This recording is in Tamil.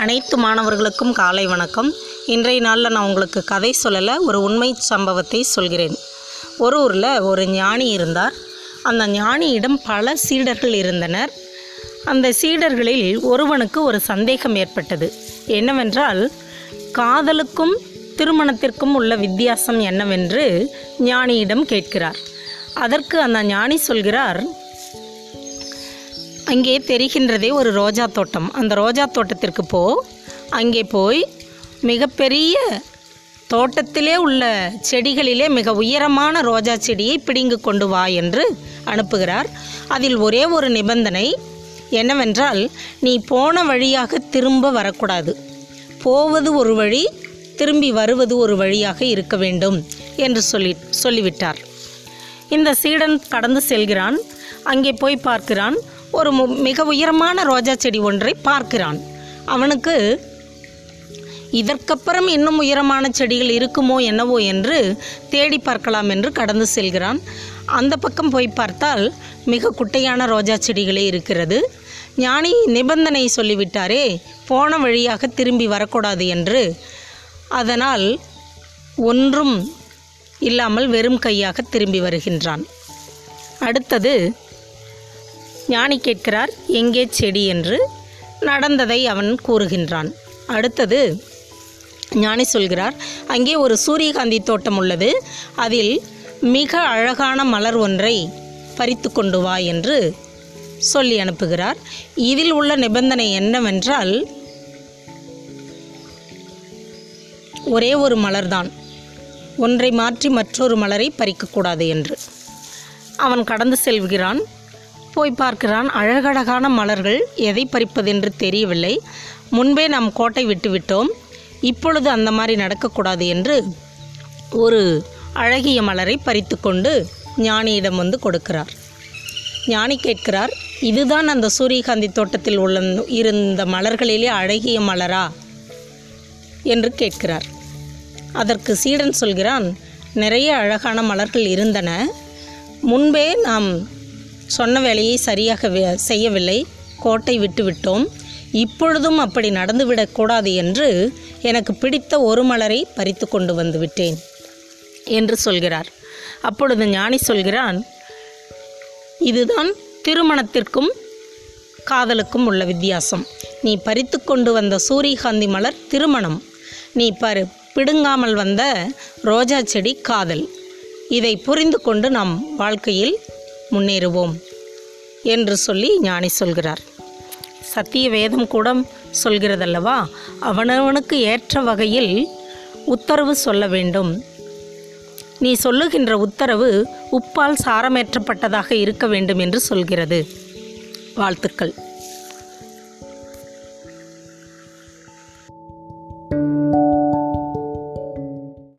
அனைத்து மாணவர்களுக்கும் காலை வணக்கம். இன்றைய நாளில் நான் உங்களுக்கு கதை சொல்லலை ஒரு உண்மை சம்பவத்தை சொல்கிறேன். ஒரு ஊரில் ஒரு ஞானி இருந்தார். அந்த ஞானியிடம் பல சீடர்கள் இருந்தனர். அந்த சீடர்களில் ஒருவனுக்கு ஒரு சந்தேகம் ஏற்பட்டது. என்னவென்றால் காதலுக்கும் திருமணத்திற்கும் உள்ள வித்தியாசம் என்னவென்று ஞானியிடம் கேட்கிறார். அதற்கு அந்த ஞானி சொல்கிறார் அங்கே தெரிகின்றதே ஒரு ரோஜா தோட்டம். அந்த ரோஜா தோட்டத்திற்கு போ. அங்கே போய் மிகப்பெரிய தோட்டத்திலே உள்ள செடிகளிலே மிக உயரமான ரோஜா செடியை பிடுங்கு கொண்டு வா என்று அனுப்புகிறார். அதில் ஒரே ஒரு நிபந்தனை என்னவென்றால் நீ போன வழியாக திரும்ப வரக்கூடாது. போவது ஒரு வழி திரும்பி வருவது ஒரு வழியாக இருக்க வேண்டும் என்று சொல்லி சொல்லிவிட்டார். இந்த சீடன் கடந்து செல்கிறான். அங்கே போய் பார்க்கிறான். ஒரு மு- மிக உயரமான ரோஜா செடி ஒன்றை பார்க்கிறான். அவனுக்கு இதற்கப்புறம் இன்னும் உயரமான செடிகள் இருக்குமோ என்னவோ என்று தேடி பார்க்கலாம் என்று கடந்து செல்கிறான். அந்த பக்கம் போய் பார்த்தால் மிக குட்டையான ரோஜா செடிகளே இருக்கிறது. ஞானி நிபந்தனை சொல்லிவிட்டாரே போன வழியாக திரும்பி வரக்கூடாது என்று. அதனால் ஒன்றும் இல்லாமல் வெறும் கையாக திரும்பி வருகின்றான். அடுத்தது ஞானி கேட்கிறார் எங்கே செடி? என்று நடந்ததை அவன் கூறுகின்றான். அடுத்தது ஞானி சொல்கிறார் அங்கே ஒரு சூரியகாந்தி தோட்டம் உள்ளது. அதில் மிக அழகான மலர் ஒன்றை பறித்து கொண்டு வா என்று சொல்லி அனுப்புகிறார். இதில் உள்ள நிபந்தனை என்னவென்றால் ஒரே ஒரு மலர்தான். ஒன்றை மாற்றி மற்றொரு மலரை பறிக்கக்கூடாது என்று. அவன் கடந்து செல்கிறான். போய் பார்க்கிறான் அழகழகான மலர்கள் எதை பறிப்பதென்று தெரியவில்லை. முன்பே நாம் கோட்டை விட்டுவிட்டோம் இப்பொழுது அந்த மாதிரி நடக்கக்கூடாது என்று ஒரு அழகிய மலரை பறித்து கொண்டு ஞானியிடம் வந்து கொடுக்கிறார். ஞானி கேட்கிறார் இதுதான் அந்த சூரியகாந்தி தோட்டத்தில் உள்ள இருந்த மலர்களிலே அழகிய மலரா? என்று கேட்கிறார். அதற்கு சீடன் சொல்கிறான் நிறைய அழகான மலர்கள் இருந்தன. முன்பே நாம் சொன்ன வேலையை சரியாக வே- செய்யவில்லை. கோட்டை விட்டுவிட்டோம் இப்பொழுதும் அப்படி நடந்துவிடக்கூடாது என்று எனக்கு பிடித்த ஒரு மலரை பறித்து கொண்டு வந்து விட்டேன். என்று சொல்கிறார். அப்பொழுது ஞானி சொல்கிறான் இதுதான் திருமணத்திற்கும் காதலுக்கும் உள்ள வித்தியாசம். நீ பறித்து கொண்டு வந்த சூரியகாந்தி மலர் திருமணம். நீ பரு பிடுங்காமல் வந்த ரோஜா செடி காதல். இதை புரிந்து கொண்டு நாம் வாழ்க்கையில் முன்னேறுவோம் என்று சொல்லி ஞானி சொல்கிறார். சத்திய வேதம் கூட சொல்கிறதல்லவா? அவனவனுக்கு ஏற்ற வகையில் உத்தரவு சொல்ல வேண்டும். நீ சொல்லுகின்ற உத்தரவு உப்பால் சாரமேற்றப்பட்டதாக இருக்க வேண்டும் என்று சொல்கிறது. வாழ்த்துக்கள்.